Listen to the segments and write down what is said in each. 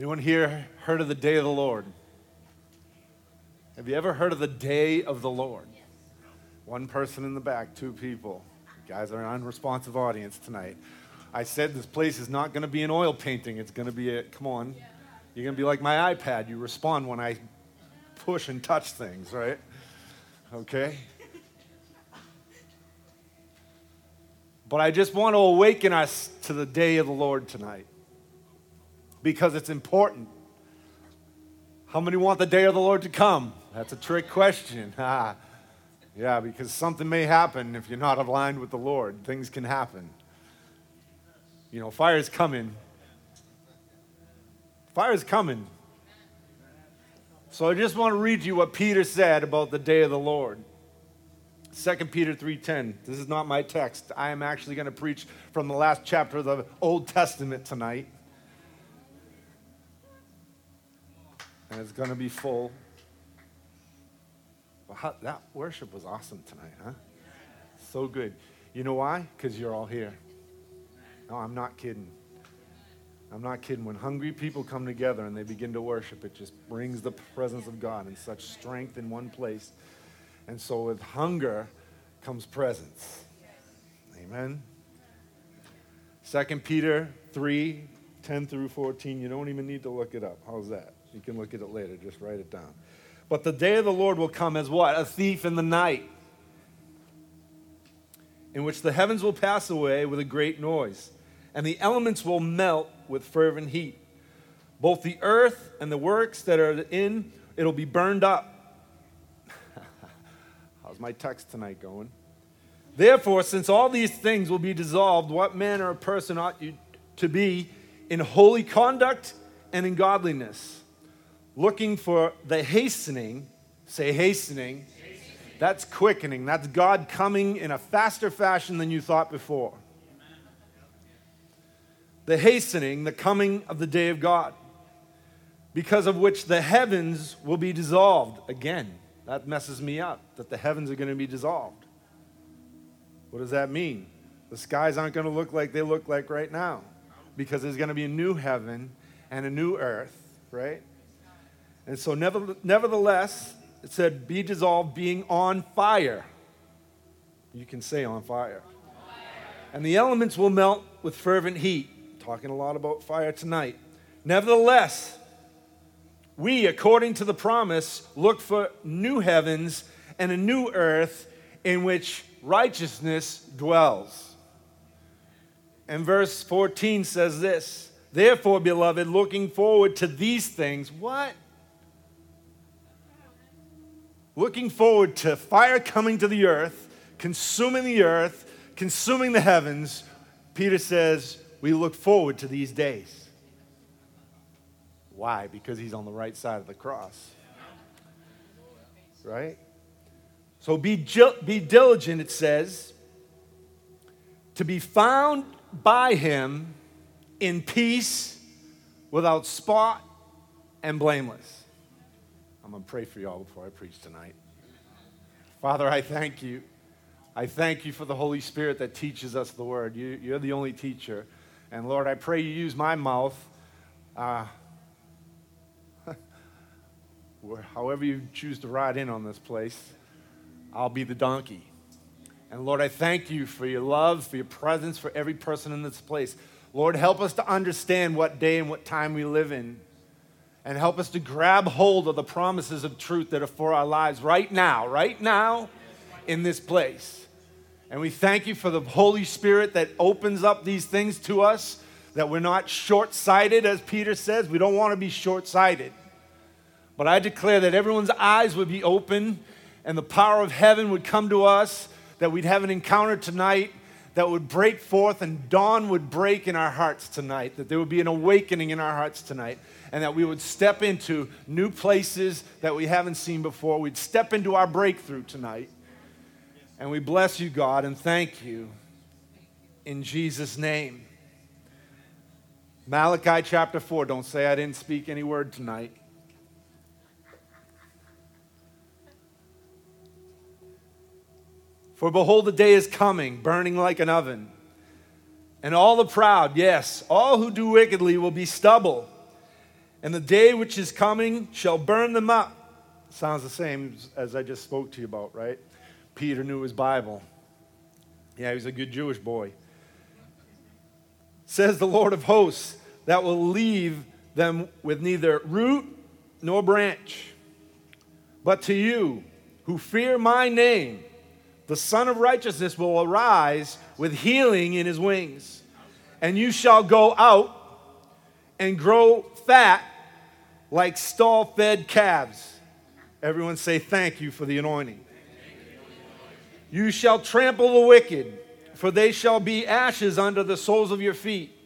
Anyone here heard of the day of the Lord? Have you ever heard of the day of the Lord? One person in the back, two people. You guys are an unresponsive audience tonight. I said this place is not going to be an oil painting. It's going to be a, come on. You're going to be like my iPad. You respond when I push and touch things, right? Okay? But I just want to awaken us to the day of the Lord tonight because it's important. How many want the day of the Lord to come? That's a trick question. Ah, yeah, because something may happen if you're not aligned with the Lord. Things can happen. You know, fire is coming. Fire is coming. So I just want to read you what Peter said about the day of the Lord. 2 Peter 3:10. This is not my text. I am actually going to preach from the last chapter of the Old Testament tonight. And it's going to be full. Well, how, that worship was awesome tonight, huh? So good. You know why? Because you're all here. No, I'm not kidding. I'm not kidding. When hungry people come together and they begin to worship, it just brings the presence of God in such strength in one place. And so with hunger comes presence. Amen. 2 Peter 3 10 through 14. You don't even need to look it up. How's that? You can look at it later. Just write it down. But the day of the Lord will come as what? A thief in the night, in which the heavens will pass away with a great noise, and the elements will melt with fervent heat. Both the earth and the works that are in it'll be burned up. How's my text tonight going? Therefore, since all these things will be dissolved, what manner of person ought you to be in holy conduct and in godliness? Looking for the hastening, say hastening, hastening. That's quickening. That's God coming in a faster fashion than you thought before. The hastening, the coming of the day of God, because of which the heavens will be dissolved. Again, that messes me up that the heavens are going to be dissolved. What does that mean? The skies aren't going to look like they look like right now because there's going to be a new heaven and a new earth, right? And so, nevertheless, it said, be dissolved, being on fire. You can say on fire. And the elements will melt with fervent heat. Talking a lot about fire tonight. Nevertheless, we, according to the promise, look for new heavens and a new earth in which righteousness dwells. And verse 14 says this Therefore, beloved, looking forward to these things, what? Looking forward to fire coming to the earth, consuming the earth, consuming the heavens, Peter says, we look forward to these days. Why? Because he's on the right side of the cross. Right? So be, be diligent, it says, to be found by him in peace, without spot, and blameless. I'm going to pray for you all before I preach tonight. Father, I thank you. I thank you for the Holy Spirit that teaches us the word. You, you're the only teacher. And Lord, I pray you use my mouth, uh, however you choose to ride in on this place, I'll be the donkey. And Lord, I thank you for your love, for your presence, for every person in this place. Lord, help us to understand what day and what time we live in and help us to grab hold of the promises of truth that are for our lives right now, right now in this place. And we thank you for the Holy Spirit that opens up these things to us, that we're not short sighted, as Peter says. We don't want to be short sighted. But I declare that everyone's eyes would be open and the power of heaven would come to us, that we'd have an encounter tonight that would break forth and dawn would break in our hearts tonight, that there would be an awakening in our hearts tonight, and that we would step into new places that we haven't seen before. We'd step into our breakthrough tonight. And we bless you, God, and thank you in Jesus' name. Malachi chapter 4. Don't say I didn't speak any word tonight. For behold, the day is coming, burning like an oven. And all the proud, yes, all who do wickedly will be stubble. And the day which is coming shall burn them up. Sounds the same as I just spoke to you about, right? Peter knew his Bible. Yeah, he was a good Jewish boy. Says the Lord of hosts, that will leave them with neither root nor branch. But to you who fear my name, the Sun of Righteousness will arise with healing in his wings. And you shall go out and grow fat like stall fed calves. Everyone say, Thank you for the anointing. You shall trample the wicked, for they shall be ashes under the soles of your feet.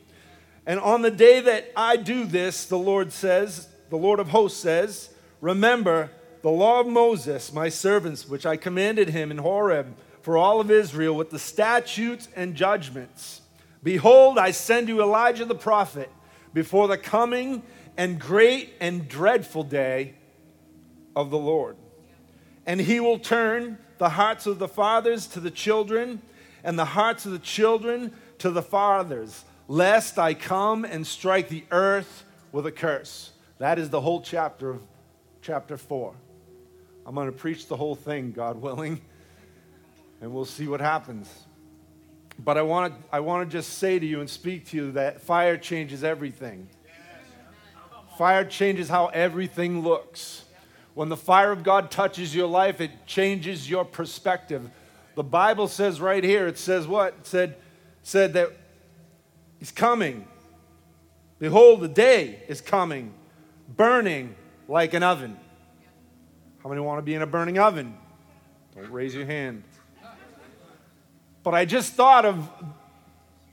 And on the day that I do this, the Lord says, the Lord of hosts says, Remember the law of Moses, my servants, which I commanded him in Horeb for all of Israel with the statutes and judgments. Behold, I send you Elijah the prophet before the coming and great and dreadful day of the Lord. And he will turn the hearts of the fathers to the children, and the hearts of the children to the fathers, lest I come and strike the earth with a curse. That is the whole chapter of chapter 4. I'm going to preach the whole thing, God willing, and we'll see what happens. But I want to I want to just say to you and speak to you that fire changes everything. Fire changes how everything looks. When the fire of God touches your life, it changes your perspective. The Bible says right here, it says what? It said, said that He's coming. Behold, the day is coming, burning like an oven. How many want to be in a burning oven? Don't raise your hand. But I just thought of,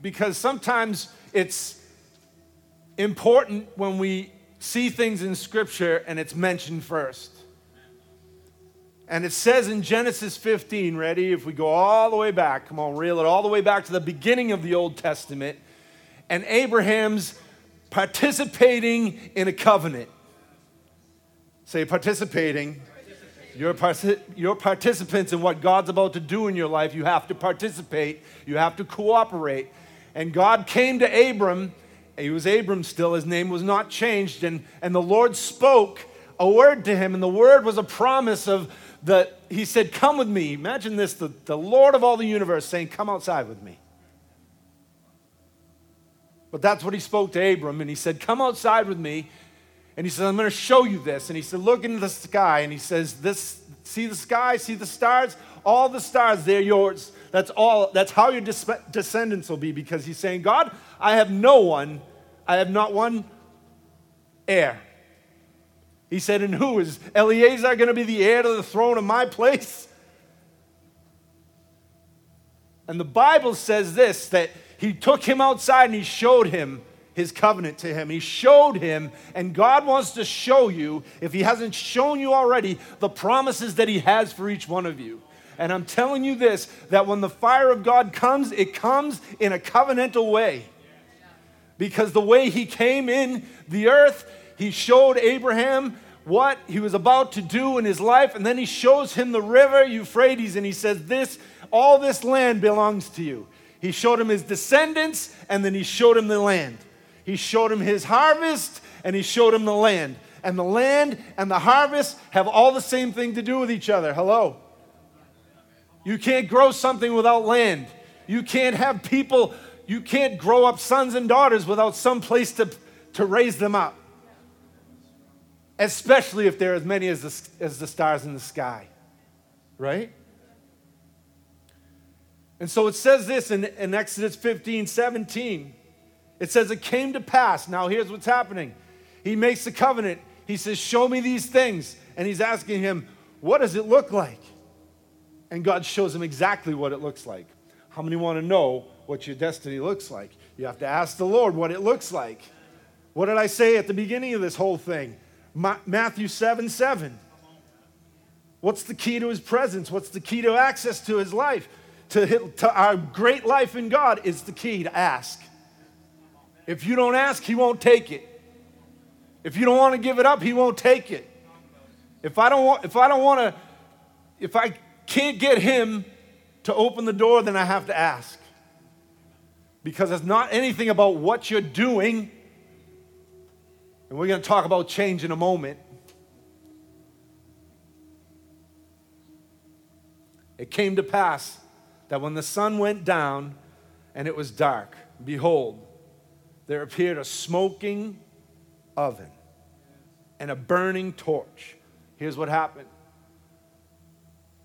because sometimes it's important when we see things in Scripture and it's mentioned first. And it says in Genesis 15, ready? If we go all the way back, come on, reel it all the way back to the beginning of the Old Testament, and Abraham's participating in a covenant. Say, participating. You're, you're participants in what God's about to do in your life. You have to participate, you have to cooperate. And God came to Abram he was Abram still, his name was not changed. And, and the Lord spoke a word to him, and the word was a promise of the, he said, Come with me. Imagine this the, the Lord of all the universe saying, Come outside with me. But that's what he spoke to Abram, and he said, Come outside with me. And he said, I'm going to show you this. And he said, Look into the sky. And he says, This, see the sky, see the stars? All the stars, they're yours. That's all, that's how your descendants will be, because he's saying, God, I have no one I have not one heir. He said, And who is Eliezer going to be the heir to the throne of my place? And the Bible says this that he took him outside and he showed him his covenant to him. He showed him, and God wants to show you, if he hasn't shown you already, the promises that he has for each one of you. And I'm telling you this that when the fire of God comes, it comes in a covenantal way because the way he came in the earth, he showed Abraham what he was about to do in his life, and then he shows him the river Euphrates, and he says, This, all this land belongs to you. He showed him his descendants, and then he showed him the land. He showed him his harvest, and he showed him the land. And the land and the harvest have all the same thing to do with each other. Hello? You can't grow something without land. You can't have people you can't grow up sons and daughters without some place to, to raise them up. Especially if they're as many as the, as the stars in the sky. Right? And so it says this in, in Exodus 15 17. It says, It came to pass. Now here's what's happening. He makes the covenant. He says, Show me these things. And he's asking him, What does it look like? And God shows him exactly what it looks like. How many want to know what your destiny looks like. You have to ask the Lord what it looks like. What did I say at the beginning of this whole thing? Ma- Matthew 7 7. What's the key to his presence? What's the key to access to his life? To, to our great life in God is the key to ask. If you don't ask, he won't take it. If you don't want to give it up, he won't take it. If I don't want, if I don't want to, if I can't get him to open the door, then I have to ask because it's not anything about what you're doing. And we're going to talk about change in a moment. It came to pass that when the sun went down and it was dark, behold, there appeared a smoking oven and a burning torch. Here's what happened.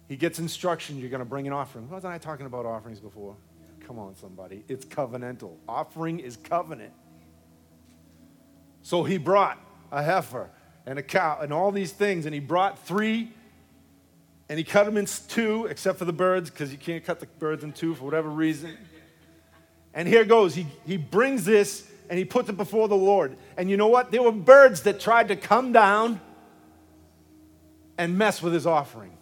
He gets instruction, you're going to bring an offering. Wasn't I talking about offerings before? Come on, somebody. It's covenantal. Offering is covenant. So he brought a heifer and a cow and all these things, and he brought three and he cut them in two, except for the birds, because you can't cut the birds in two for whatever reason. And here goes. He, he brings this and he puts it before the Lord. And you know what? There were birds that tried to come down and mess with his offering.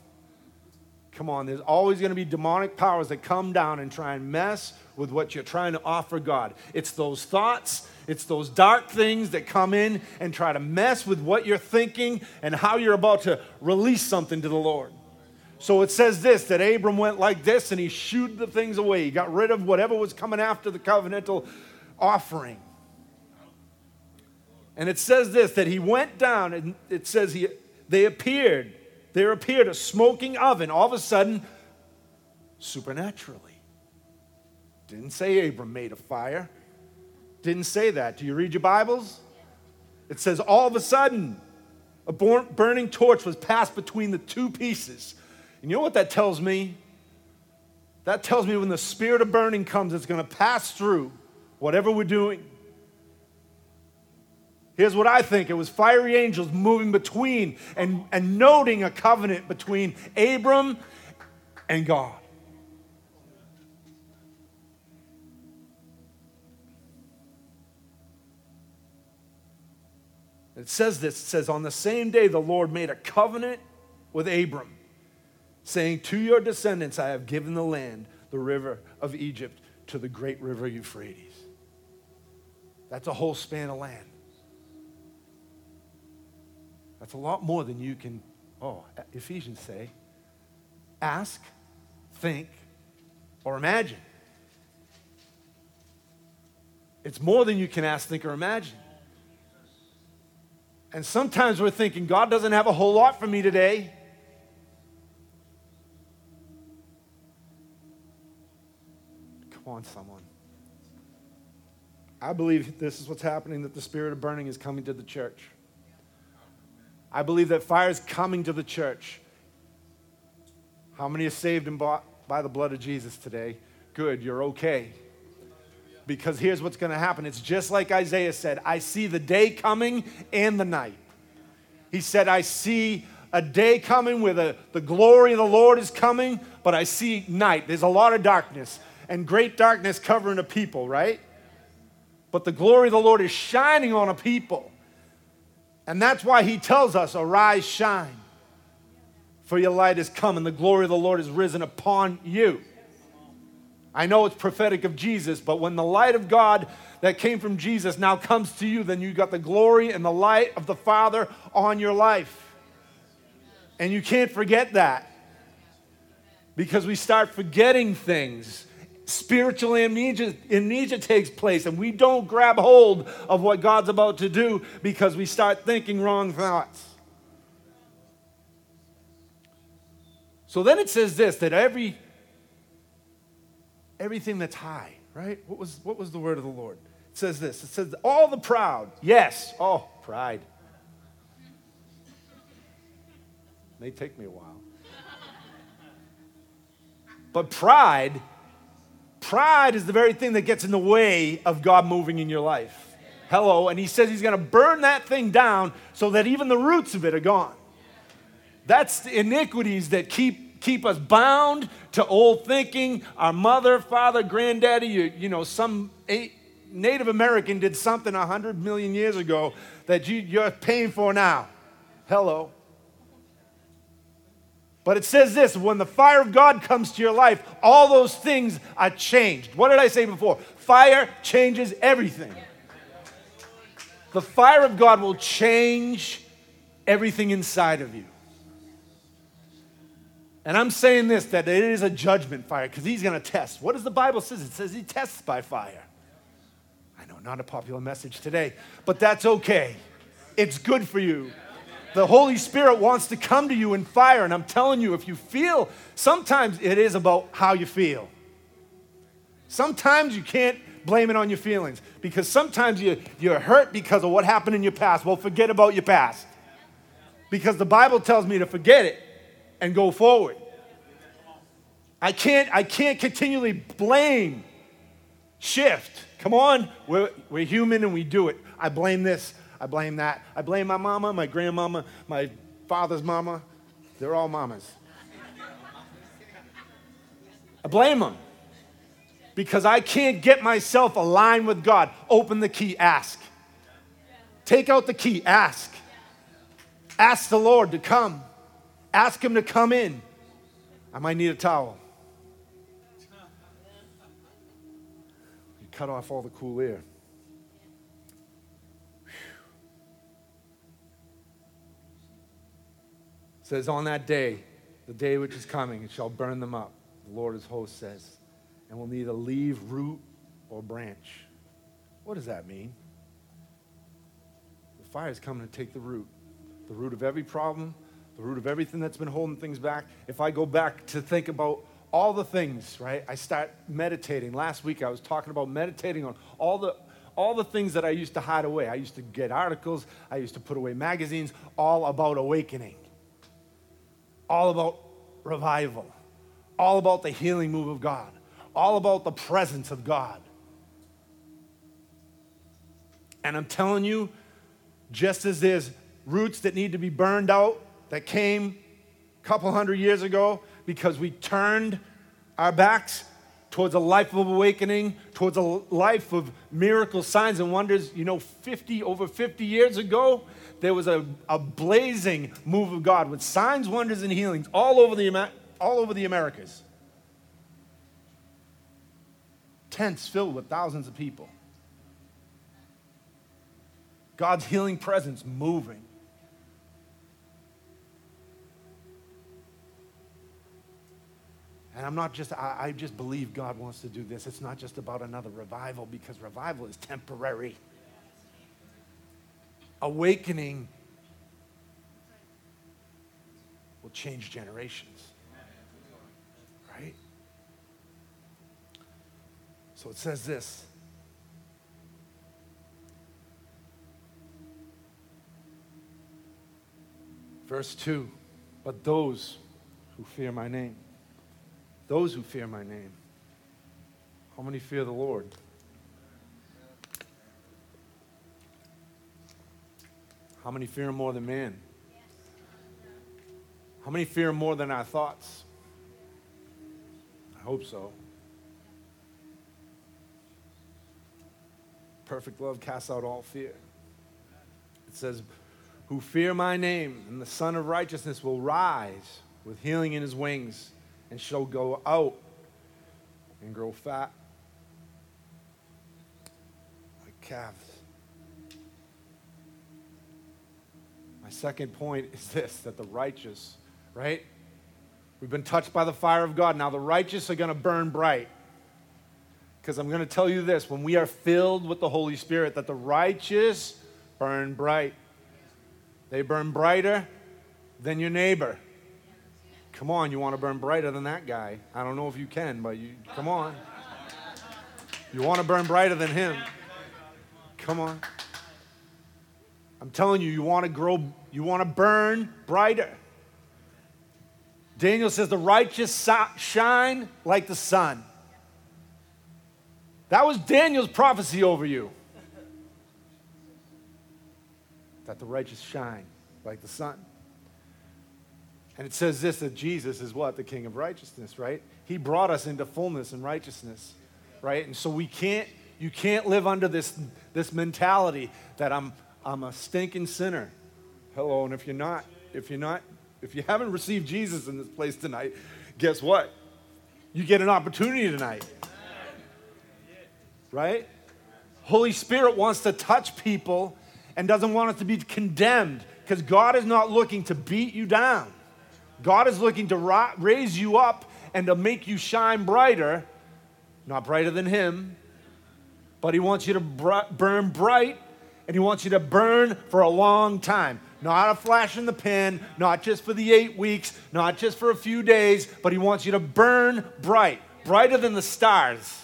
Come on, there's always going to be demonic powers that come down and try and mess with what you're trying to offer God. It's those thoughts, it's those dark things that come in and try to mess with what you're thinking and how you're about to release something to the Lord. So it says this that Abram went like this and he shooed the things away. He got rid of whatever was coming after the covenantal offering. And it says this that he went down and it says he they appeared. There appeared a smoking oven all of a sudden supernaturally. Didn't say Abram made a fire. Didn't say that. Do you read your Bibles? It says all of a sudden a burning torch was passed between the two pieces and you know what that tells me? That tells me when the spirit of burning comes, it's going to pass through whatever we're doing. Here's what I think it was fiery angels moving between and, and noting a covenant between Abram and God. It says this it says, On the same day, the Lord made a covenant with Abram saying, To your descendants I have given the land, the river of Egypt, to the great river Euphrates. That's a whole span of land. That's a lot more than you can, oh, Ephesians say, ask, think, or imagine. It's more than you can ask, think, or imagine. And sometimes we're thinking, God doesn't have a whole lot for me today. Come on, someone. I believe this is what's happening that the spirit of burning is coming to the church. I believe that fire is coming to the church. How many are saved and bought by the blood of Jesus today? Good, you're okay. Because here's what's going to happen. It's just like Isaiah said I see the day coming and the night. He said, I see a day coming where the, the glory of the Lord is coming, but I see night. There's a lot of darkness and great darkness covering a people, right? But the glory of the Lord is shining on a people. And that's why he tells us, Arise, shine, for your light is come, and the glory of the Lord is risen upon you. I know it's prophetic of Jesus, but when the light of God that came from Jesus now comes to you, then you got the glory and the light of the Father on your life. And you can't forget that because we start forgetting things spiritual amnesia, amnesia takes place and we don't grab hold of what God's about to do because we start thinking wrong thoughts. So then it says this that every everything that's high, right? What was what was the word of the Lord? It says this. It says all the proud. Yes. Oh, pride. May take me a while. But pride Pride is the very thing that gets in the way of God moving in your life. Hello. And he says he's going to burn that thing down so that even the roots of it are gone. That's the iniquities that keep, keep us bound to old thinking. Our mother, father, granddaddy, you, you know, some Native American did something 100 million years ago that you, you're paying for now. Hello. But it says this when the fire of God comes to your life, all those things are changed. What did I say before? Fire changes everything. The fire of God will change everything inside of you. And I'm saying this that it is a judgment fire because he's going to test. What does the Bible says? It says he tests by fire. I know, not a popular message today, but that's okay it's good for you. The Holy Spirit wants to come to you in fire. And I'm telling you, if you feel, sometimes it is about how you feel. Sometimes you can't blame it on your feelings because sometimes you, you're hurt because of what happened in your past. Well, forget about your past because the Bible tells me to forget it and go forward. I can't, I can't continually blame, shift. Come on, we're, we're human and we do it. I blame this, I blame that. I blame my mama, my grandmama, my father's mama. They're all mamas. I blame them because I can't get myself aligned with God. Open the key, ask. Take out the key, ask. Ask the Lord to come. Ask Him to come in. I might need a towel. You cut off all the cool air. Says, On that day, the day which is coming, it shall burn them up. The Lord of hosts says and will neither leave root or branch. What does that mean? The fire is coming to take the root, the root of every problem, the root of everything that's been holding things back. If I go back to think about all the things, right? I start meditating. Last week I was talking about meditating on all the all the things that I used to hide away. I used to get articles, I used to put away magazines, all about awakening. All about revival. All about the healing move of God all about the presence of God. And I'm telling you, just as there's roots that need to be burned out that came a couple hundred years ago because we turned our backs towards a life of awakening, towards a life of miracle signs and wonders. You know, 50, over 50 years ago, there was a, a blazing move of God with signs, wonders, and healings all over the, all over the Americas. tents filled with thousands of people. God's healing presence moving. And I'm not just, I, I, just believe God wants to do this. It's not just about another revival because revival is temporary. Awakening will change generations. Right? So it says this. Verse 2 But those who fear my name, those who fear my name, how many fear the Lord? How many fear him more than man? How many fear him more than our thoughts? I hope so. Perfect love casts out all fear. It says, Who fear my name, and the Sun of Righteousness will rise with healing in his wings, and shall go out and grow fat like calves. Second point is this that the righteous, right? We've been touched by the fire of God. Now the righteous are going to burn bright. Because I'm going to tell you this when we are filled with the Holy Spirit, that the righteous burn bright. They burn brighter than your neighbor. Come on, you want to burn brighter than that guy. I don't know if you can, but you come on. You want to burn brighter than him. Come on. I'm telling you, you want to grow, you want to burn brighter. Daniel says the righteous shine like the sun. That was Daniel's prophecy over you. that the righteous shine like the sun. And it says this that Jesus is what? The King of righteousness, right? He brought us into fullness and righteousness, right? And so we can't, you can't live under this, this mentality that I'm, I'm a stinking sinner. Hello, and if you're not, if you're not, if you haven't received Jesus in this place tonight, guess what? You get an opportunity tonight right? Holy Spirit wants to touch people and doesn't want us to be condemned because God is not looking to beat you down. God is looking to raise you up and to make you shine brighter, not brighter than Him, but He wants you to burn bright And He wants you to burn for a long time. Not a flash in the pan, not just for the eight weeks, not just for a few days, but He wants you to burn bright, brighter than the stars.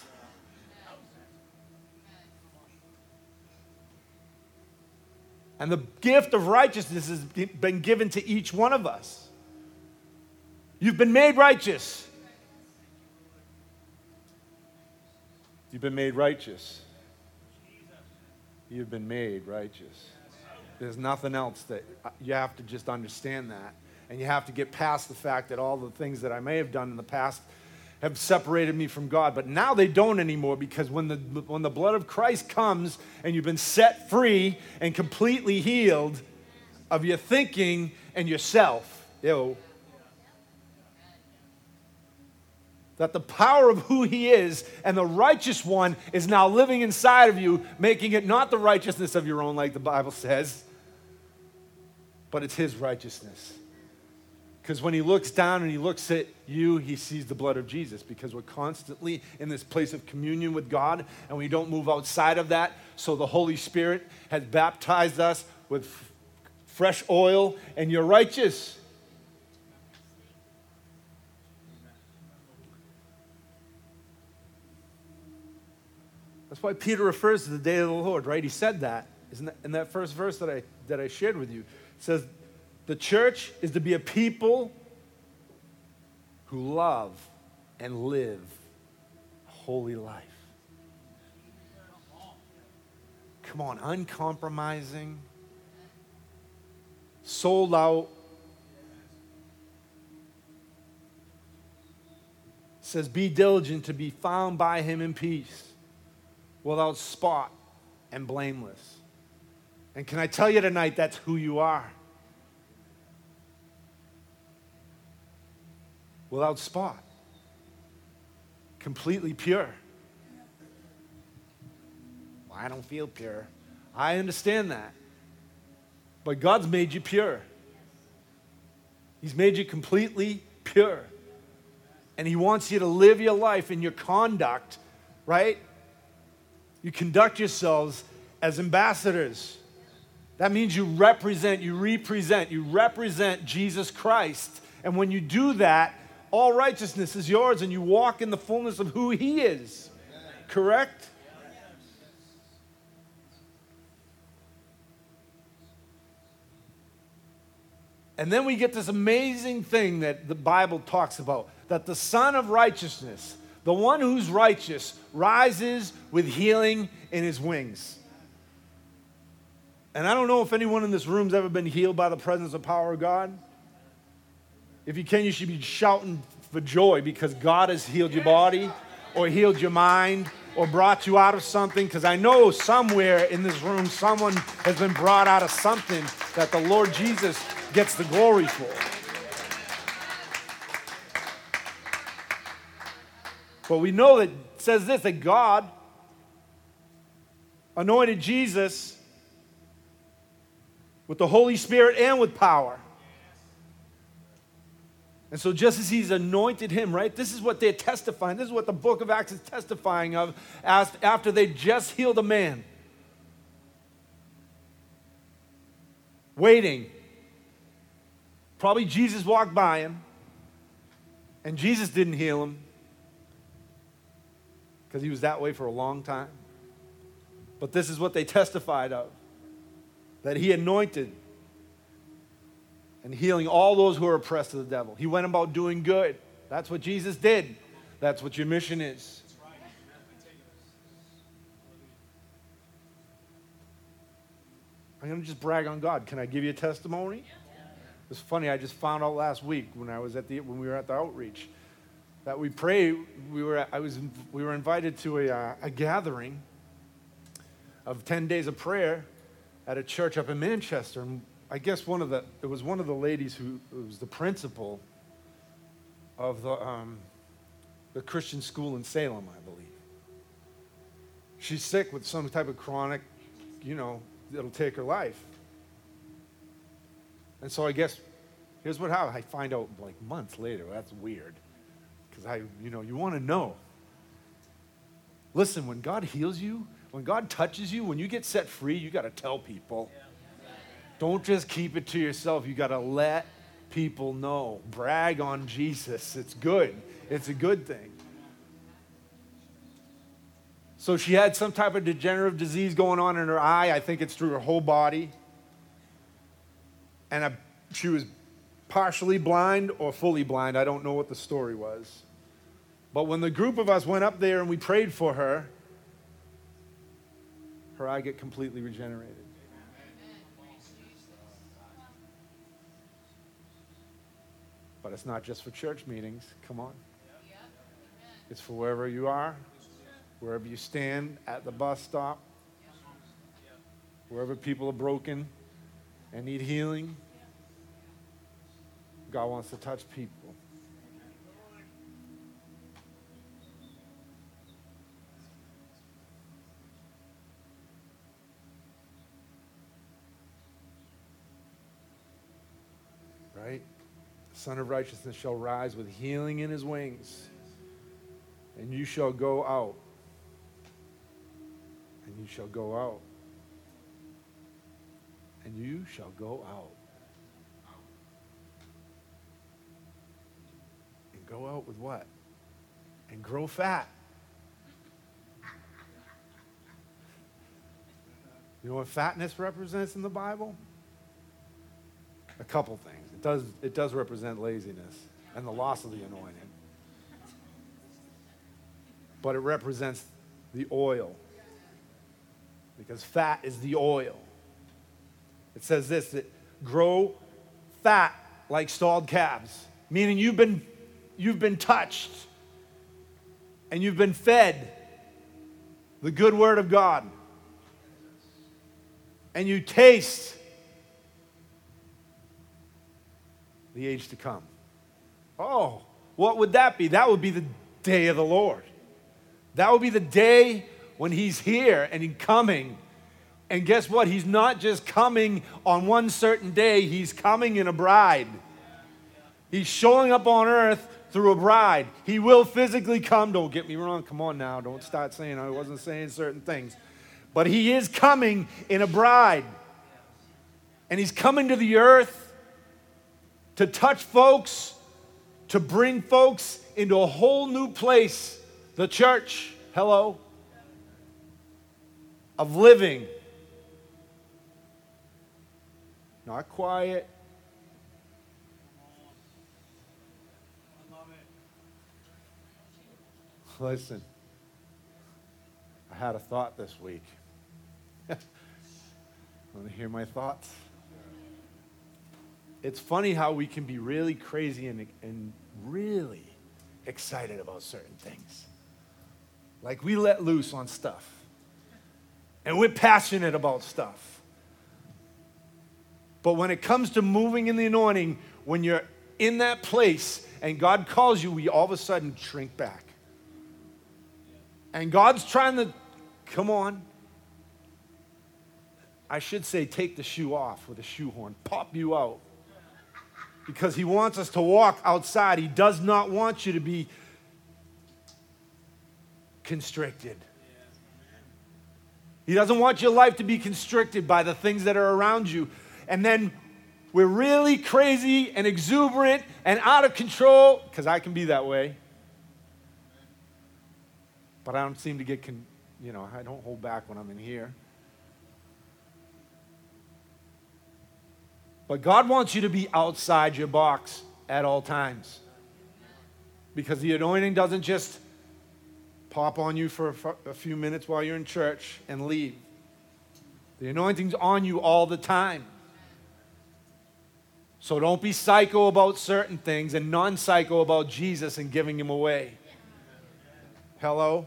And the gift of righteousness has been given to each one of us. You've been made righteous. You've been made righteous. You've been made righteous. There's nothing else that uh, you have to just understand that. And you have to get past the fact that all the things that I may have done in the past have separated me from God. But now they don't anymore because when the, when the blood of Christ comes and you've been set free and completely healed of your thinking and yourself, ew, that the power of who he is and the righteous one is now living inside of you, making it not the righteousness of your own, like the Bible says, but it's his righteousness. Because when he looks down and he looks at you, he sees the blood of Jesus because we're constantly in this place of communion with God and we don't move outside of that. So the Holy Spirit has baptized us with fresh oil and you're righteous. That's why Peter refers to the day of the Lord, right? He said that. Isn't that in that first verse that I, that I shared with you? It says, the church is to be a people who love and live holy life. Come on, uncompromising, sold out. says, Be diligent to be found by him in peace, without spot and blameless. And can I tell you tonight, that's who you are. without spot, completely pure. Well, I don't feel pure. I understand that. But God's made you pure. He's made you completely pure. And He wants you to live your life in your conduct, right? You conduct yourselves as ambassadors. That means you represent, you represent, you represent Jesus Christ. And when you do that, all righteousness is yours and you walk in the fullness of who He is. Correct? And then we get this amazing thing that the Bible talks about that the Son of Righteousness, the one who's righteous, rises with healing in his wings. And I don't know if anyone in this room's ever been healed by the presence of power of God. If you can, you should be shouting for joy because God has healed your body or healed your mind or brought you out of something. Because I know somewhere in this room, someone has been brought out of something that the Lord Jesus gets the glory for. But we know that says this that God anointed Jesus with the Holy Spirit and with power. And so, just as he's anointed him, right? This is what they're testifying. This is what the book of Acts is testifying of as, after they just healed a man. Waiting. Probably Jesus walked by him, and Jesus didn't heal him because he was that way for a long time. But this is what they testified of that he anointed and healing all those who are oppressed of the devil. He went about doing good. That's what Jesus did. That's what your mission is. I'm going to just brag on God. Can I give you a testimony? It's funny. I just found out last week when I was at the when we were at the outreach that we pray. We were I was we were invited to a, uh, a gathering of ten days of prayer at a church up in Manchester, and I guess one of the, it was one of the ladies who was the principal of the, um, the Christian school in Salem, I believe. She's sick with some type of chronic, you know, that'll take her life. And so I guess, here's what happened. I find out like months later. That's weird. Because I, you know, you want to know. Listen, when God heals you, when God touches you, when you get set free, you got to tell people. Don't just keep it to yourself. You got to let people know. Brag on Jesus. It's good, it's a good thing. So she had some type of degenerative disease going on in her eye. I think it's through her whole body. And I, she was partially blind or fully blind. I don't know what the story was. But when the group of us went up there and we prayed for her, her eye get completely regenerated. But it's not just for church meetings. Come on. It's for wherever you are, wherever you stand at the bus stop, wherever people are broken and need healing. God wants to touch people. The Sun of Righteousness shall rise with healing in his wings, and you shall go out. And you shall go out. And you shall go out. And go out with what? And grow fat. You know what fatness represents in the Bible? A couple things. Does, it does represent laziness and the loss of the anointing. But it represents the oil. Because fat is the oil. It says this that grow fat like stalled calves, meaning you've been, you've been touched and you've been fed the good word of God. And you taste the age to come. Oh, what would that be? That would be the day of the Lord. That would be the day when He's here and He's coming. And guess what? He's not just coming on one certain day, He's coming in a bride. He's showing up on earth through a bride. He will physically come. Don't get me wrong. Come on now. Don't start saying I wasn't saying certain things. But He is coming in a bride. And He's coming to the earth to touch folks, to bring folks into a whole new place, the church, hello, of living. Not quiet. Listen, I had a thought this week. Want to hear my thoughts? It's funny how we can be really crazy and, and really excited about certain things. Like we let loose on stuff. And we're passionate about stuff. But when it comes to moving in the anointing, when you're in that place and God calls you, we all of a sudden shrink back. And God's trying to, come on. I should say, take the shoe off with a shoehorn, pop you out because He wants us to walk outside. He does not want you to be constricted. He doesn't want your life to be constricted by the things that are around you. And then we're really crazy and exuberant and out of control, because I can be that way. But I don't seem to get, con- you know, I don't hold back when I'm in here. But God wants you to be outside your box at all times. Because the anointing doesn't just pop on you for a few minutes while you're in church and leave. The anointing's on you all the time. So don't be psycho about certain things and non psycho about Jesus and giving him away. Hello?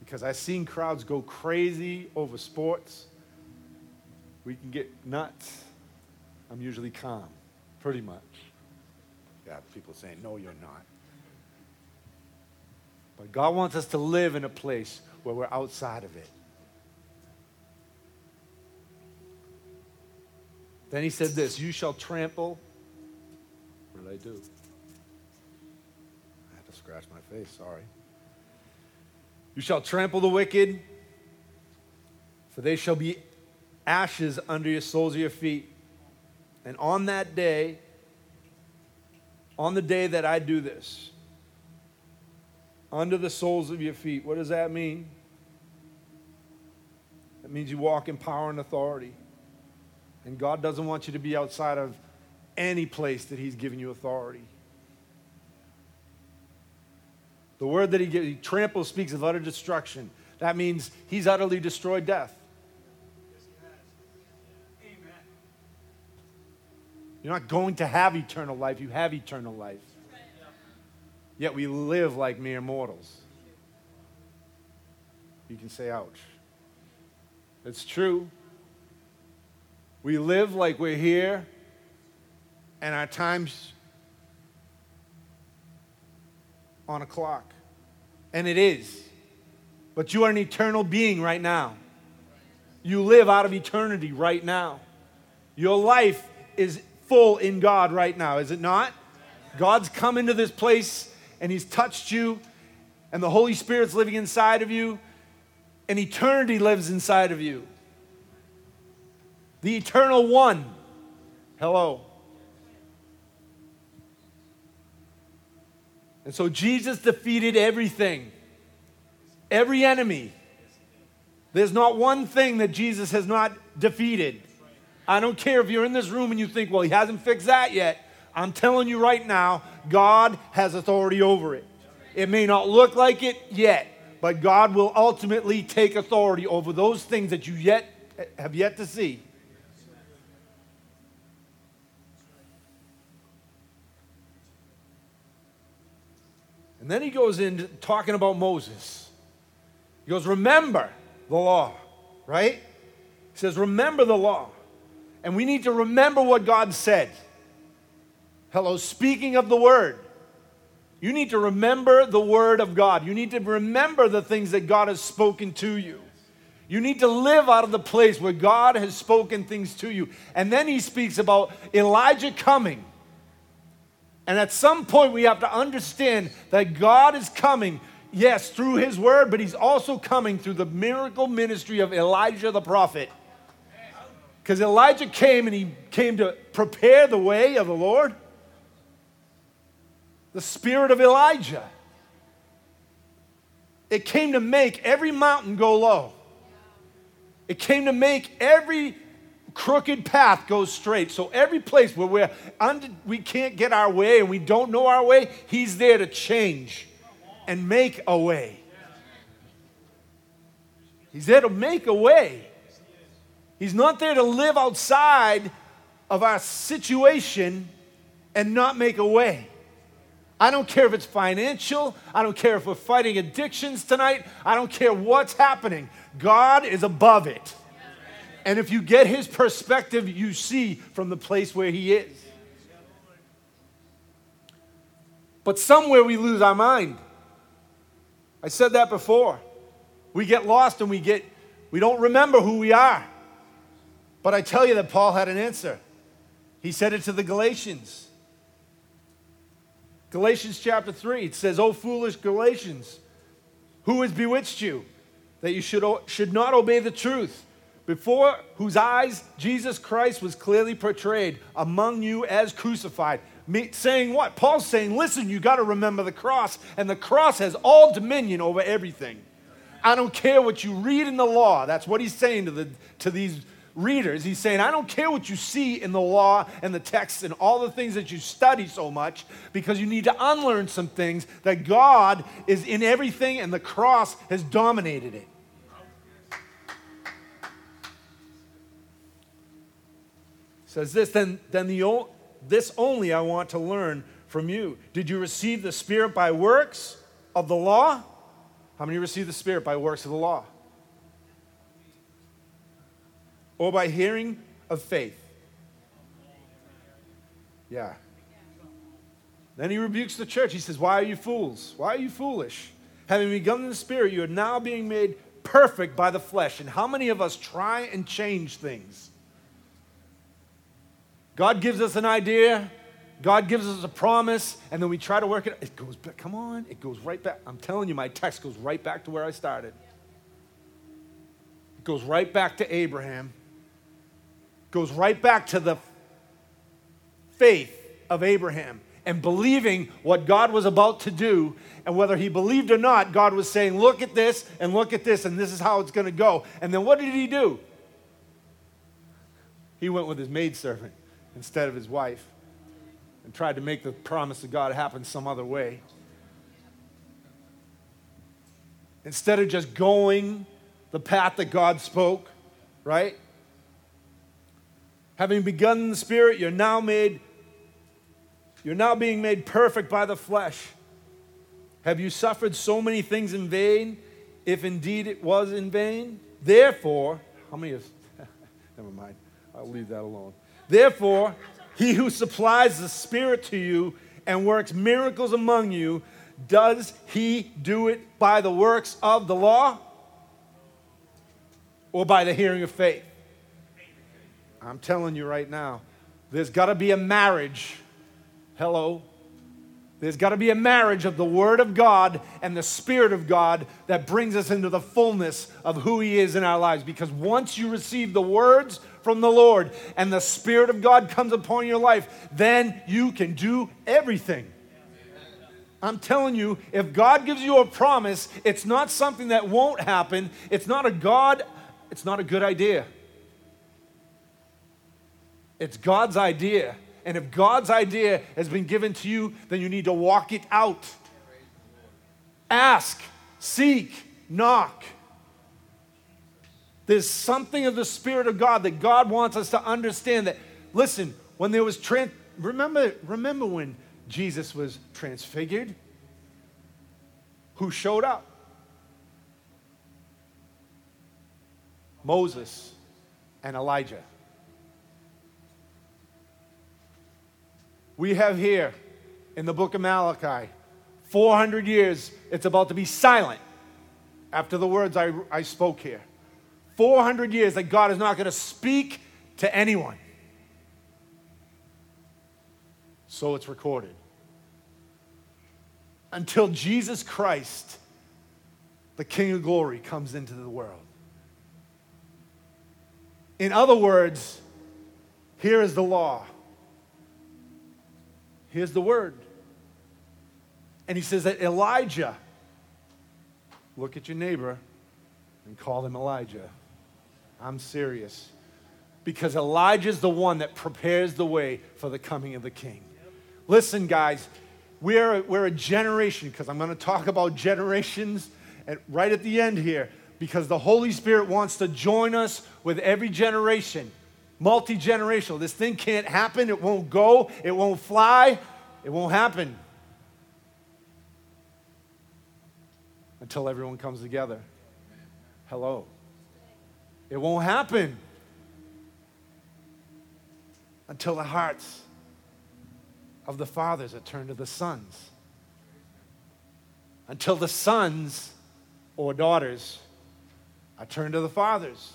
Because I've seen crowds go crazy over sports we can get nuts. I'm usually calm, pretty much. Yeah, people saying, no, you're not. But God wants us to live in a place where we're outside of it. Then he said this You shall trample. What did I do? I had to scratch my face, sorry. You shall trample the wicked, for they shall be ashes under your soles of your feet. And on that day, on the day that I do this, under the soles of your feet, what does that mean? That means you walk in power and authority. And God doesn't want you to be outside of any place that He's given you authority. The word that he gives, he tramples speaks of utter destruction. That means he's utterly destroyed death. You're not going to have eternal life, you have eternal life. Yet we live like mere mortals. You can say, ouch. It's true. We live like we're here, and our time's on a clock. And it is. But you are an eternal being right now. You live out of eternity right now. Your life is full in God right now, is it not? God's come into this place and He's touched you, and the Holy Spirit's living inside of you, and eternity lives inside of you. The eternal one. Hello. And so Jesus defeated everything, every enemy. There's not one thing that Jesus has not defeated. I don't care if you're in this room and you think, well, he hasn't fixed that yet. I'm telling you right now, God has authority over it. It may not look like it yet, but God will ultimately take authority over those things that you yet have yet to see. And then he goes into talking about Moses. He goes, Remember the law, right? He says, Remember the law. And we need to remember what God said. Hello, speaking of the word, you need to remember the word of God. You need to remember the things that God has spoken to you. You need to live out of the place where God has spoken things to you. And then he speaks about Elijah coming and at some point, we have to understand that God is coming, yes, through his word, but he's also coming through the miracle ministry of Elijah the prophet. Because Elijah came and he came to prepare the way of the Lord. The spirit of Elijah. It came to make every mountain go low. It came to make every crooked path goes straight. So every place where we're under, we can't get our way and we don't know our way, he's there to change and make a way. He's there to make a way. He's not there to live outside of our situation and not make a way. I don't care if it's financial. I don't care if we're fighting addictions tonight. I don't care what's happening. God is above it. And if you get his perspective, you see from the place where he is. But somewhere we lose our mind. I said that before. We get lost and we get we don't remember who we are. But I tell you that Paul had an answer. He said it to the Galatians. Galatians chapter 3, it says, "O foolish Galatians, who has bewitched you that you should, should not obey the truth?" before whose eyes Jesus Christ was clearly portrayed among you as crucified. Me, saying what? Paul's saying, listen, you got to remember the cross, and the cross has all dominion over everything. I don't care what you read in the law. That's what he's saying to, the, to these readers. He's saying, I don't care what you see in the law and the texts and all the things that you study so much, because you need to unlearn some things that God is in everything and the cross has dominated it. says this, then, then the, this only I want to learn from you. Did you receive the Spirit by works of the law? How many received the Spirit by works of the law? Or by hearing of faith? Yeah. Then he rebukes the church. He says, Why are you fools? Why are you foolish? Having begun in the Spirit, you are now being made perfect by the flesh. And how many of us try and change things? God gives us an idea, God gives us a promise and then we try to work it, it goes back. Come on, it goes right back. I'm telling you, my text goes right back to where I started. It goes right back to Abraham, goes right back to the faith of Abraham and believing what God was about to do. And whether he believed or not, God was saying, Look at this and look at this, and this is how it's going to go. And then what did he do? He went with his maidservant instead of his wife and tried to make the promise of God happen some other way. Instead of just going the path that God spoke, right? Having begun in the Spirit, you're now made, you're now being made perfect by the flesh. Have you suffered so many things in vain, if indeed it was in vain? Therefore, how many of, never mind, I'll leave that alone. Therefore, he who supplies the Spirit to you and works miracles among you, does he do it by the works of the law or by the hearing of faith? I'm telling you right now, there's got to be a marriage. Hello. There's got to be a marriage of the Word of God and the Spirit of God that brings us into the fullness of who He is in our lives. Because once you receive the words from the Lord and the Spirit of God comes upon your life, then you can do everything. I'm telling you, if God gives you a promise, it's not something that won't happen. It's not a God, it's not a good idea. It's God's idea. And if God's idea has been given to you, then you need to walk it out. Ask, seek, knock. There's something of the Spirit of God that God wants us to understand that, listen, when there was, trans- remember, remember when Jesus was transfigured? Who showed up? Moses and Elijah. We have here in the book of Malachi 400 years, it's about to be silent after the words I, I spoke here. 400 years that God is not going to speak to anyone. So it's recorded. Until Jesus Christ, the King of glory, comes into the world. In other words, here is the law. Here's the word. And he says that Elijah, look at your neighbor and call him Elijah. I'm serious. Because Elijah's the one that prepares the way for the coming of the king. Listen, guys, we're, we're a generation, because I'm going to talk about generations at, right at the end here, because the Holy Spirit wants to join us with every generation, multi generational. This thing can't happen, it won't go, it won't fly, it won't happen until everyone comes together. Hello. It won't happen until the hearts of the fathers are turned to the sons. Until the sons or daughters are turned to the fathers.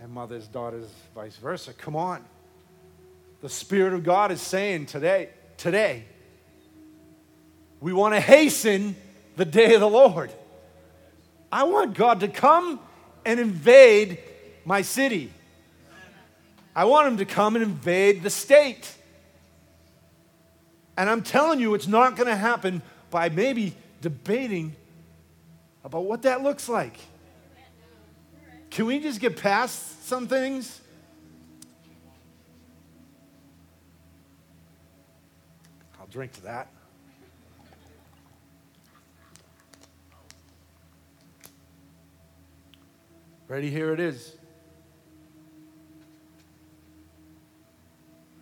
And mothers, daughters, vice versa. Come on. The Spirit of God is saying today, today, we want to hasten the day of the Lord. I want God to come and invade my city. I want him to come and invade the state. And I'm telling you, it's not going to happen by maybe debating about what that looks like. Can we just get past some things? I'll drink to that. Ready? Here it is.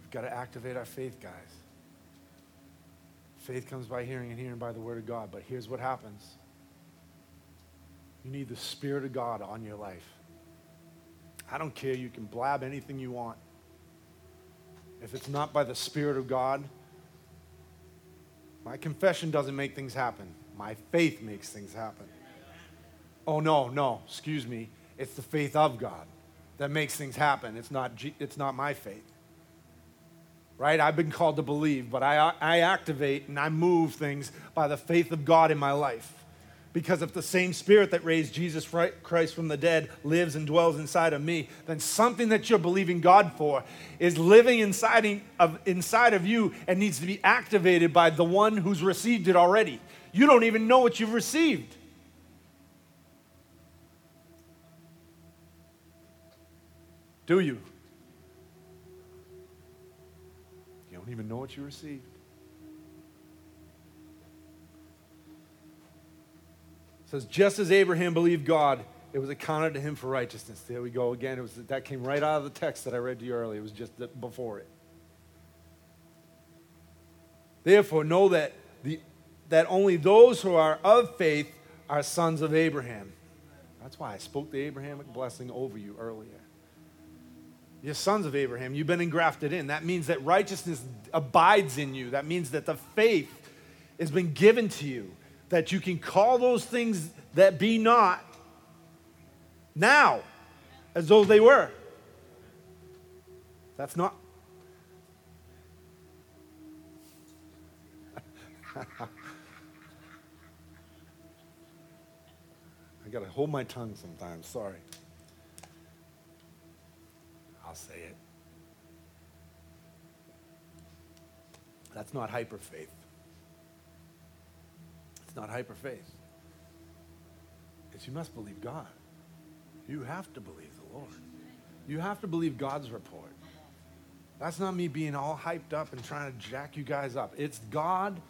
We've got to activate our faith, guys. Faith comes by hearing, and hearing by the Word of God. But here's what happens you need the Spirit of God on your life. I don't care. You can blab anything you want. If it's not by the Spirit of God, my confession doesn't make things happen. My faith makes things happen. Oh, no, no, excuse me. It's the faith of God that makes things happen. It's not, it's not my faith. right? I've been called to believe, but I, I activate and I move things by the faith of God in my life. Because if the same spirit that raised Jesus Christ from the dead lives and dwells inside of me, then something that you're believing God for is living inside of, inside of you and needs to be activated by the one who's received it already. You don't even know what you've received. Do you? You don't even know what you received. Says, just as Abraham believed God, it was accounted to him for righteousness. There we go again. It was, that came right out of the text that I read to you earlier. It was just before it. Therefore, know that, the, that only those who are of faith are sons of Abraham. That's why I spoke the Abrahamic blessing over you earlier. You're sons of Abraham. You've been engrafted in. That means that righteousness abides in you. That means that the faith has been given to you that you can call those things that be not now as though they were. That's not. I got to hold my tongue sometimes. Sorry. I'll say it. That's not hyper faith. It's not hyper faith. It's you must believe God. You have to believe the Lord. You have to believe God's report. That's not me being all hyped up and trying to jack you guys up. It's God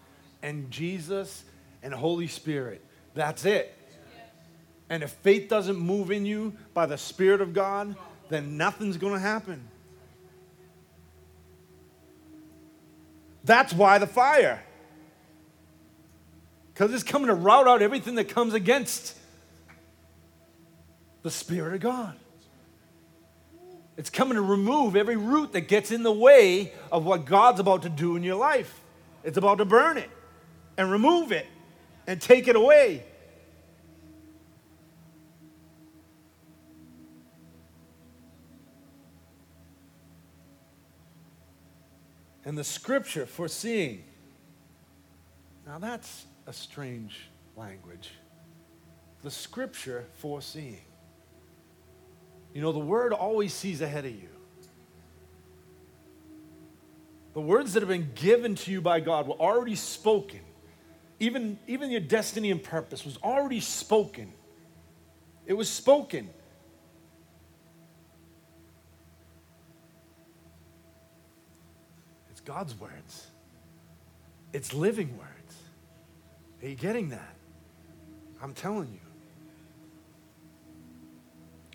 and Jesus and Holy Spirit. That's it. And if faith doesn't move in you by the Spirit of God, then nothing's going to happen. That's why the fire because it's coming to rout out everything that comes against the Spirit of God. It's coming to remove every root that gets in the way of what God's about to do in your life. It's about to burn it and remove it and take it away. And the scripture foreseeing. Now that's a strange language. The scripture foreseeing. You know, the word always sees ahead of you. The words that have been given to you by God were already spoken. Even, even your destiny and purpose was already spoken. It was spoken. It's God's words, it's living words. Are you getting that? I'm telling you.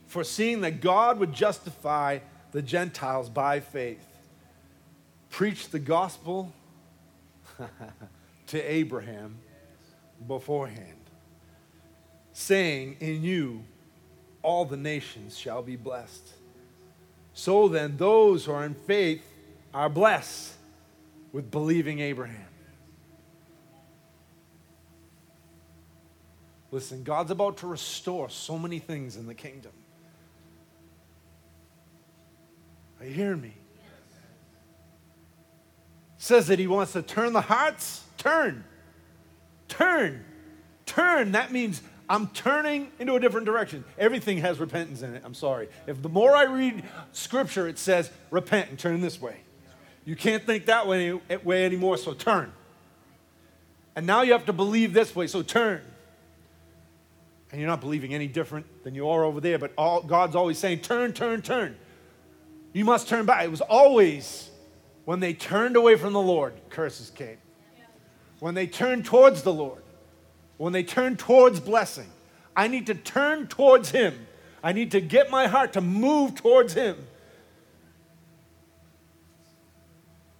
Foreseeing that God would justify the Gentiles by faith, preach the gospel to Abraham beforehand, saying, In you all the nations shall be blessed. So then, those who are in faith are blessed with believing Abraham. Listen, God's about to restore so many things in the kingdom. Are you hearing me? Says that he wants to turn the hearts. Turn. Turn. Turn. That means I'm turning into a different direction. Everything has repentance in it. I'm sorry. If the more I read scripture, it says repent and turn this way. You can't think that way, way anymore, so turn. And now you have to believe this way, so turn and you're not believing any different than you are over there, but all, God's always saying, turn, turn, turn. You must turn back. It was always when they turned away from the Lord, curses came. When they turned towards the Lord, when they turned towards blessing, I need to turn towards Him. I need to get my heart to move towards Him.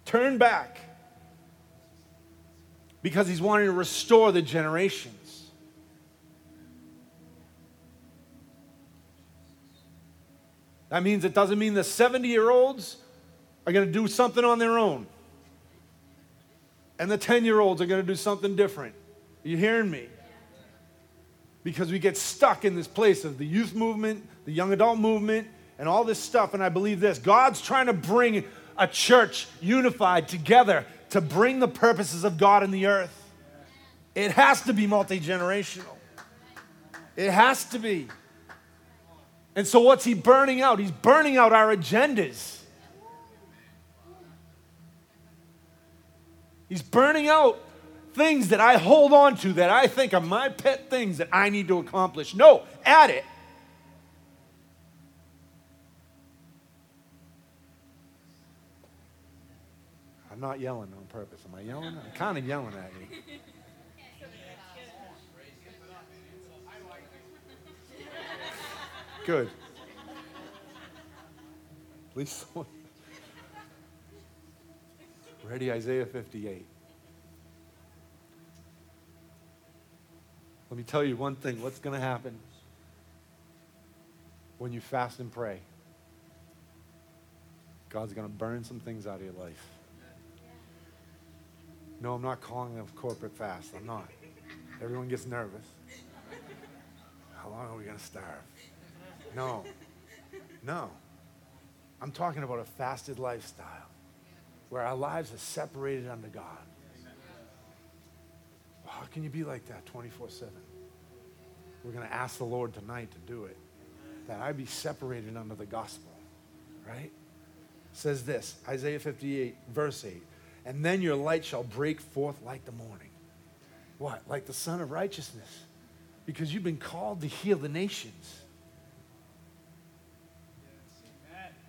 Turn back because He's wanting to restore the generation. That means it doesn't mean the 70 year olds are going to do something on their own. And the 10 year olds are going to do something different. Are you hearing me? Because we get stuck in this place of the youth movement, the young adult movement, and all this stuff. And I believe this God's trying to bring a church unified together to bring the purposes of God in the earth. It has to be multi generational. It has to be. And so, what's he burning out? He's burning out our agendas. He's burning out things that I hold on to that I think are my pet things that I need to accomplish. No, add it. I'm not yelling on purpose. Am I yelling? I'm kind of yelling at you. Good. At least someone. Ready, Isaiah 58. Let me tell you one thing what's going to happen when you fast and pray? God's going to burn some things out of your life. No, I'm not calling a corporate fast. I'm not. Everyone gets nervous. How long are we going to starve? No. No. I'm talking about a fasted lifestyle where our lives are separated unto God. How can you be like that 24 7? We're going to ask the Lord tonight to do it. That I be separated under the gospel, right? Says this Isaiah 58, verse 8. And then your light shall break forth like the morning. What? Like the sun of righteousness. Because you've been called to heal the nations.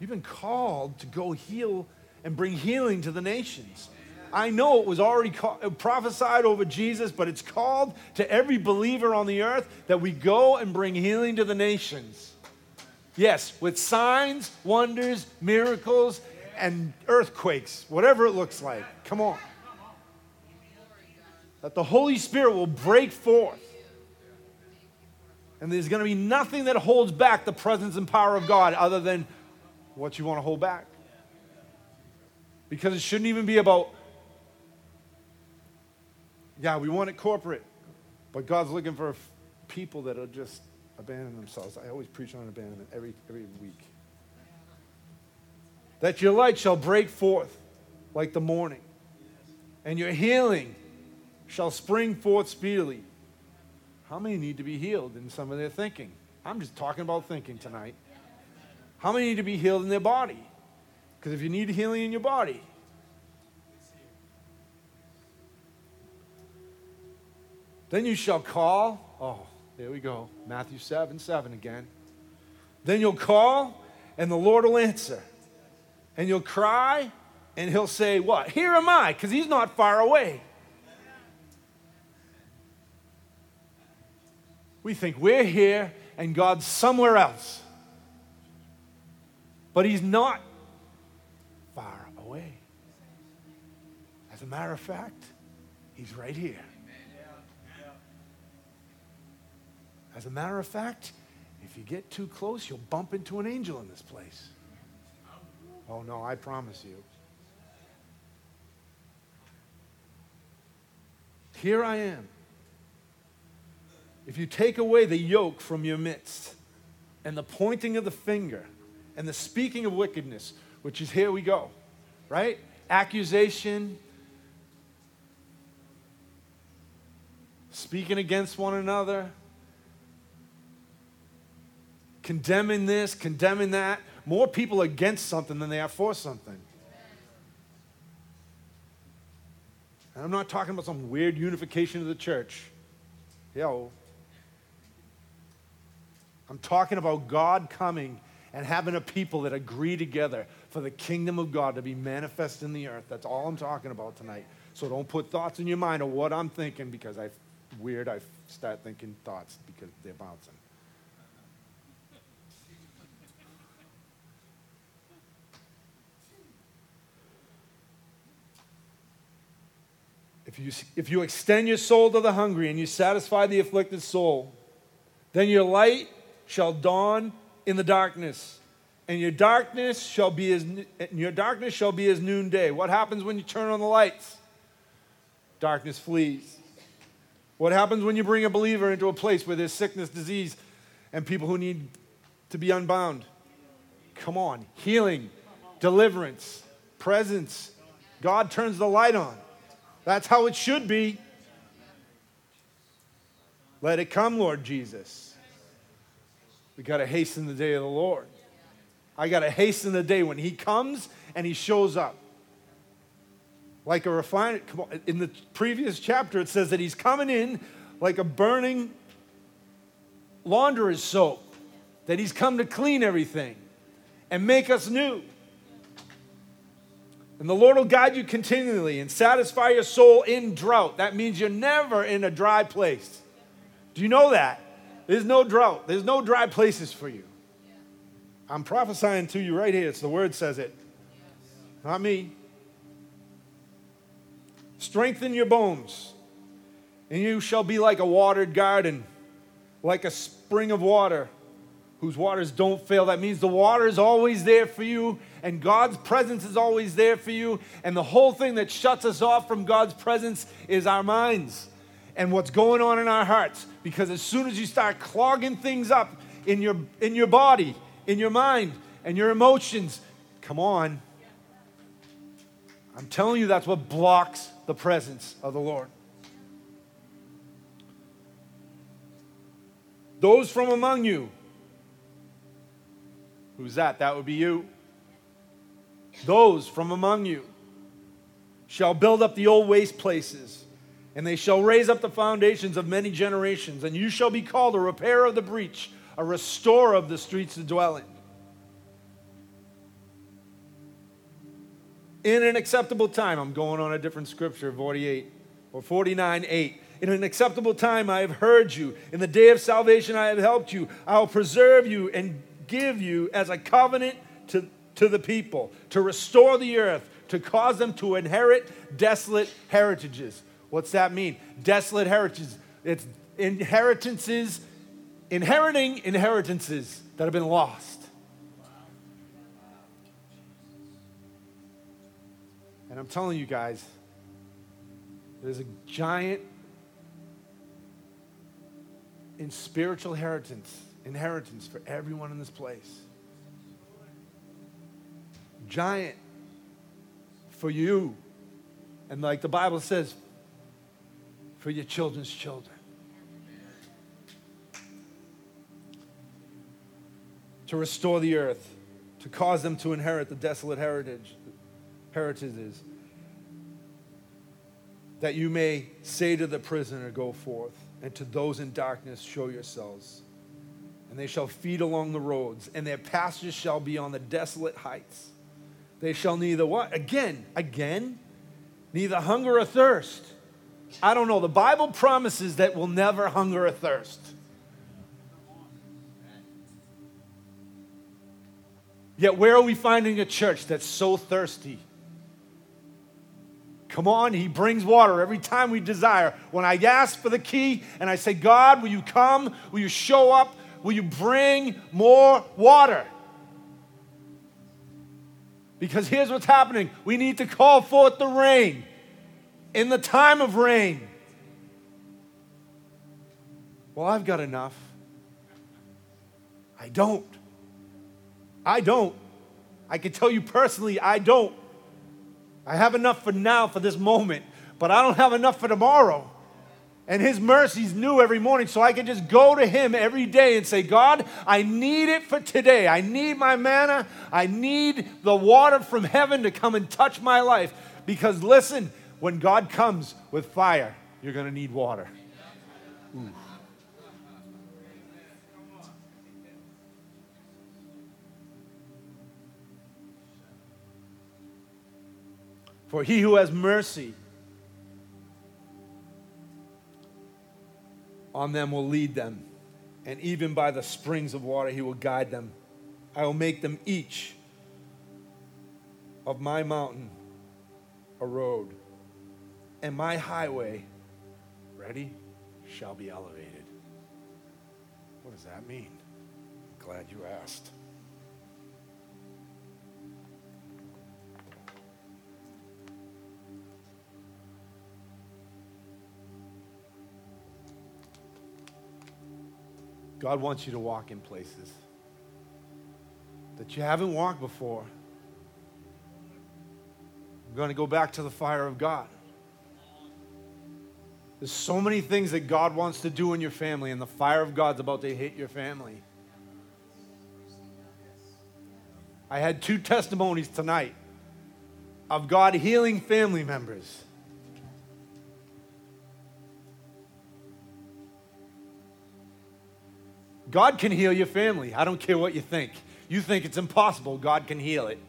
You've been called to go heal and bring healing to the nations. I know it was already prophesied over Jesus, but it's called to every believer on the earth that we go and bring healing to the nations. Yes, with signs, wonders, miracles, and earthquakes, whatever it looks like. Come on. That the Holy Spirit will break forth. And there's going to be nothing that holds back the presence and power of God other than what you want to hold back. Because it shouldn't even be about, yeah, we want it corporate, but God's looking for people that are just abandon themselves. I always preach on abandonment every, every week. That your light shall break forth like the morning, and your healing shall spring forth speedily. How many need to be healed in some of their thinking? I'm just talking about thinking tonight. How many need to be healed in their body? Because if you need healing in your body, then you shall call. Oh, there we go. Matthew 7 7 again. Then you'll call, and the Lord will answer. And you'll cry, and he'll say, What? Here am I, because he's not far away. We think we're here and God's somewhere else. But he's not far away. As a matter of fact, he's right here. As a matter of fact, if you get too close, you'll bump into an angel in this place. Oh, no, I promise you. Here I am. If you take away the yoke from your midst and the pointing of the finger, and the speaking of wickedness, which is here we go, right? Accusation, speaking against one another, condemning this, condemning that. More people against something than they are for something. And I'm not talking about some weird unification of the church. Yo. I'm talking about God coming and having a people that agree together for the kingdom of God to be manifest in the earth. That's all I'm talking about tonight. So don't put thoughts in your mind of what I'm thinking because I weird I start thinking thoughts because they're bouncing. If you, if you extend your soul to the hungry and you satisfy the afflicted soul, then your light shall dawn in the darkness, and your darkness shall be as your darkness shall be as noonday. What happens when you turn on the lights? Darkness flees. What happens when you bring a believer into a place where there's sickness, disease, and people who need to be unbound? Come on, healing, deliverance, presence. God turns the light on. That's how it should be. Let it come, Lord Jesus. We got to hasten the day of the Lord. I got to hasten the day when He comes and He shows up. Like a refined, in the previous chapter, it says that He's coming in like a burning launderer's soap, that He's come to clean everything and make us new. And the Lord will guide you continually and satisfy your soul in drought. That means you're never in a dry place. Do you know that? There's no drought, there's no dry places for you. I'm prophesying to you right here. It's the word says it, not me. Strengthen your bones, and you shall be like a watered garden, like a spring of water whose waters don't fail. That means the water is always there for you, and God's presence is always there for you. And the whole thing that shuts us off from God's presence is our minds and what's going on in our hearts. Because as soon as you start clogging things up in your, in your body, in your mind, and your emotions, come on. I'm telling you, that's what blocks the presence of the Lord. Those from among you Who's that? That would be you. Those from among you shall build up the old waste places, and they shall raise up the foundations of many generations, and you shall be called a repairer of the breach, a restorer of the streets to dwell in. In an acceptable time, I'm going on a different scripture, 48 or 49 8. In an acceptable time, I have heard you. In the day of salvation, I have helped you. I will preserve you and give you as a covenant to, to the people, to restore the earth, to cause them to inherit desolate heritages. What's that mean? Desolate heritages. It's inheritances, inheriting inheritances that have been lost. And I'm telling you guys, there's a giant in spiritual inheritance inheritance for everyone in this place. Giant for you. And like the Bible says, for your children's children. To restore the earth, to cause them to inherit the desolate heritage, heritages, that you may say to the prisoner, Go forth, and to those in darkness, show yourselves and they shall feed along the roads, and their pastures shall be on the desolate heights. They shall neither what? Again, again, neither hunger or thirst. I don't know. The Bible promises that we'll never hunger or thirst. Yet, where are we finding a church that's so thirsty? Come on, He brings water every time we desire. When I ask for the key and I say, God, will you come? Will you show up? Will you bring more water? Because here's what's happening we need to call forth the rain in the time of rain. Well, I've got enough. I don't. I don't. I can tell you personally, I don't. I have enough for now, for this moment, but I don't have enough for tomorrow and his mercy's new every morning. So I can just go to him every day and say, God, I need it for today. I need my manna. I need the water from heaven to come and touch my life. Because listen, when God comes with fire, you're going to need water. Ooh. For he who has mercy on them will lead them, and even by the springs of water he will guide them. I will make them each of my mountain a road, and my highway, ready, shall be elevated. What does that mean? I'm glad you asked. God wants you to walk in places that you haven't walked before. We're going to go back to the fire of God. There's so many things that God wants to do in your family, and the fire of God's about to hit your family. I had two testimonies tonight of God healing family members. God can heal your family. I don't care what you think. You think it's impossible, God can heal it.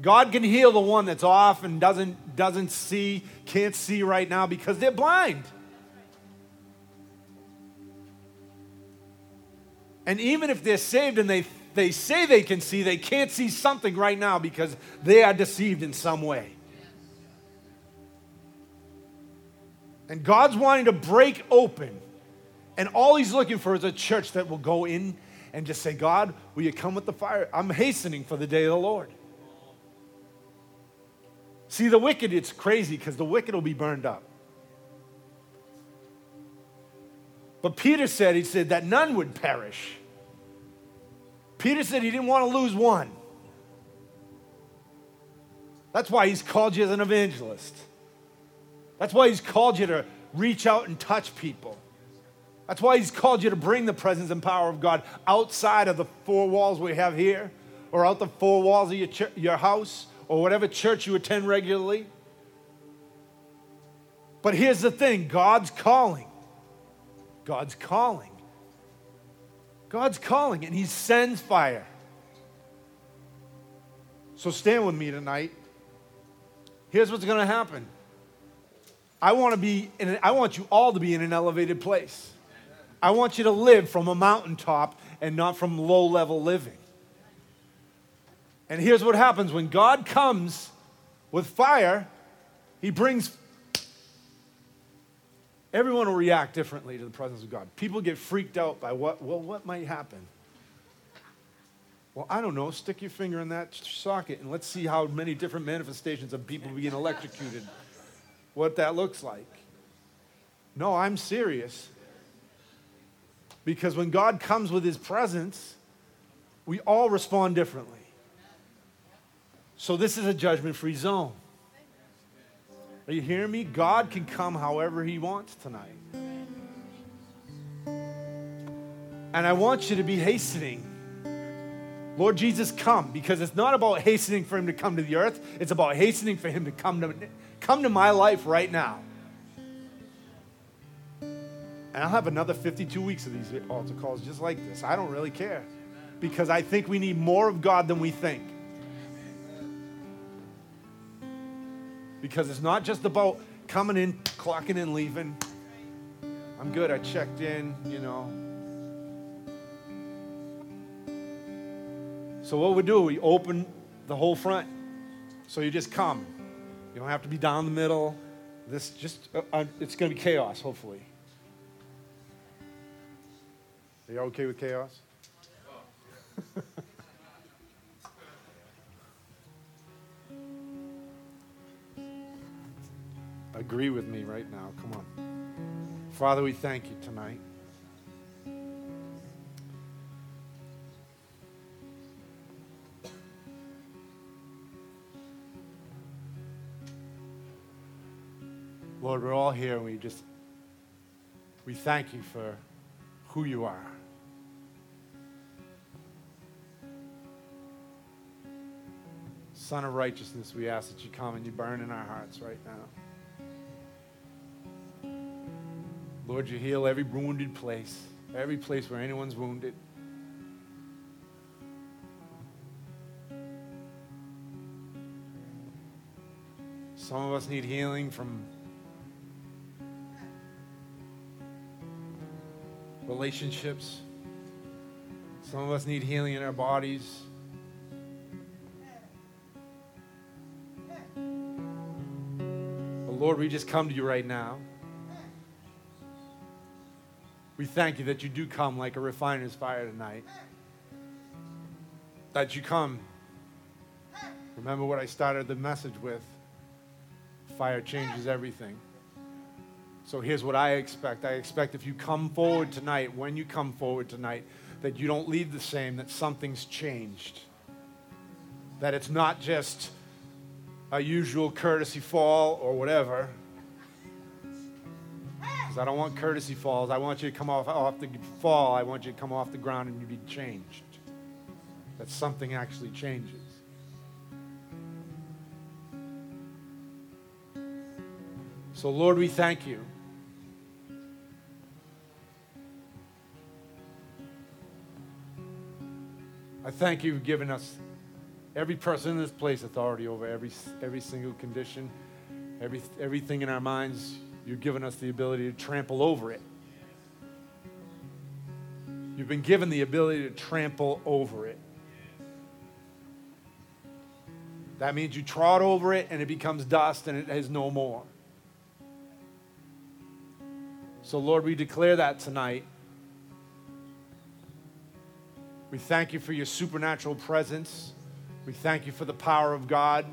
God can heal the one that's off and doesn't, doesn't see, can't see right now because they're blind. And even if they're saved and they, they say they can see, they can't see something right now because they are deceived in some way. And God's wanting to break open. And all He's looking for is a church that will go in and just say, God, will you come with the fire? I'm hastening for the day of the Lord. See, the wicked, it's crazy because the wicked will be burned up. But Peter said, he said that none would perish. Peter said he didn't want to lose one. That's why he's called you as an evangelist. That's why he's called you to reach out and touch people. That's why he's called you to bring the presence and power of God outside of the four walls we have here or out the four walls of your, ch- your house or whatever church you attend regularly. But here's the thing God's calling. God's calling. God's calling, and He sends fire. So stand with me tonight. Here's what's going to happen. I want to be in, I want you all to be in an elevated place. I want you to live from a mountaintop and not from low level living. And here's what happens when God comes with fire, he brings everyone will react differently to the presence of God. People get freaked out by what well what might happen. Well, I don't know. Stick your finger in that socket and let's see how many different manifestations of people being electrocuted. What that looks like. No, I'm serious. Because when God comes with his presence, we all respond differently. So this is a judgment free zone. Are you hearing me? God can come however He wants tonight. And I want you to be hastening. Lord Jesus, come, because it's not about hastening for Him to come to the earth, it's about hastening for Him to come to, come to my life right now. And I'll have another 52 weeks of these altar calls just like this. I don't really care because I think we need more of God than we think. Because it's not just about coming in, clocking in, leaving. I'm good, I checked in, you know. So, what we do, we open the whole front. So, you just come. You don't have to be down the middle. This just, uh, uh, it's going to be chaos, hopefully. Are you okay with chaos? agree with me right now. Come on. Father, we thank you tonight. Lord, we're all here and we just we thank you for who you are. Sun of righteousness, we ask that you come and you burn in our hearts right now. Lord, you heal every wounded place, every place where anyone's wounded. Some of us need healing from relationships. Some of us need healing in our bodies. But Lord, we just come to you right now. We thank you that you do come like a refiner's fire tonight. That you come. Remember what I started the message with fire changes everything. So here's what I expect I expect if you come forward tonight, when you come forward tonight, that you don't leave the same, that something's changed. That it's not just a usual courtesy fall or whatever. Because I don't want courtesy falls. I want you to come off, off the fall. I want you to come off the ground and you be changed. That something actually changes. So, Lord, we thank you. I thank you for giving us, every person in this place, authority over every, every single condition, every, everything in our minds. You've given us the ability to trample over it. You've been given the ability to trample over it. That means you trot over it and it becomes dust and it has no more. So, Lord, we declare that tonight. We thank you for your supernatural presence. We thank you for the power of God.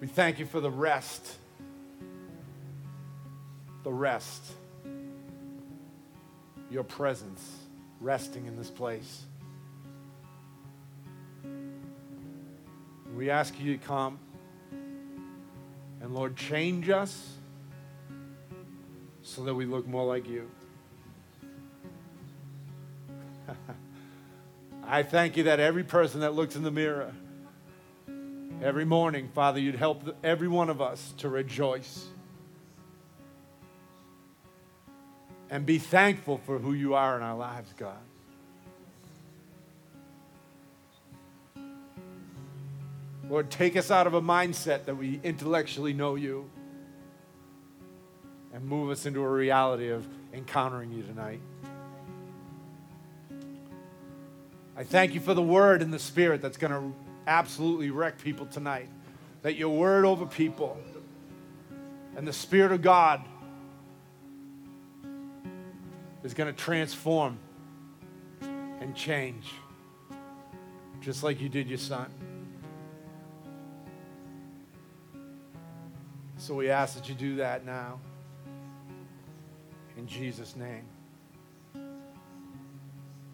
We thank you for the rest. The rest. Your presence resting in this place. We ask you to come and, Lord, change us so that we look more like you. I thank you that every person that looks in the mirror, every morning, Father, you'd help every one of us to rejoice and be thankful for who you are in our lives, God. Lord, take us out of a mindset that we intellectually know you and move us into a reality of encountering you tonight. I thank you for the word and the spirit that's going to absolutely wreck people tonight. That your word over people and the Spirit of God is going to transform and change, just like you did your son. So we ask that you do that now. In Jesus' name.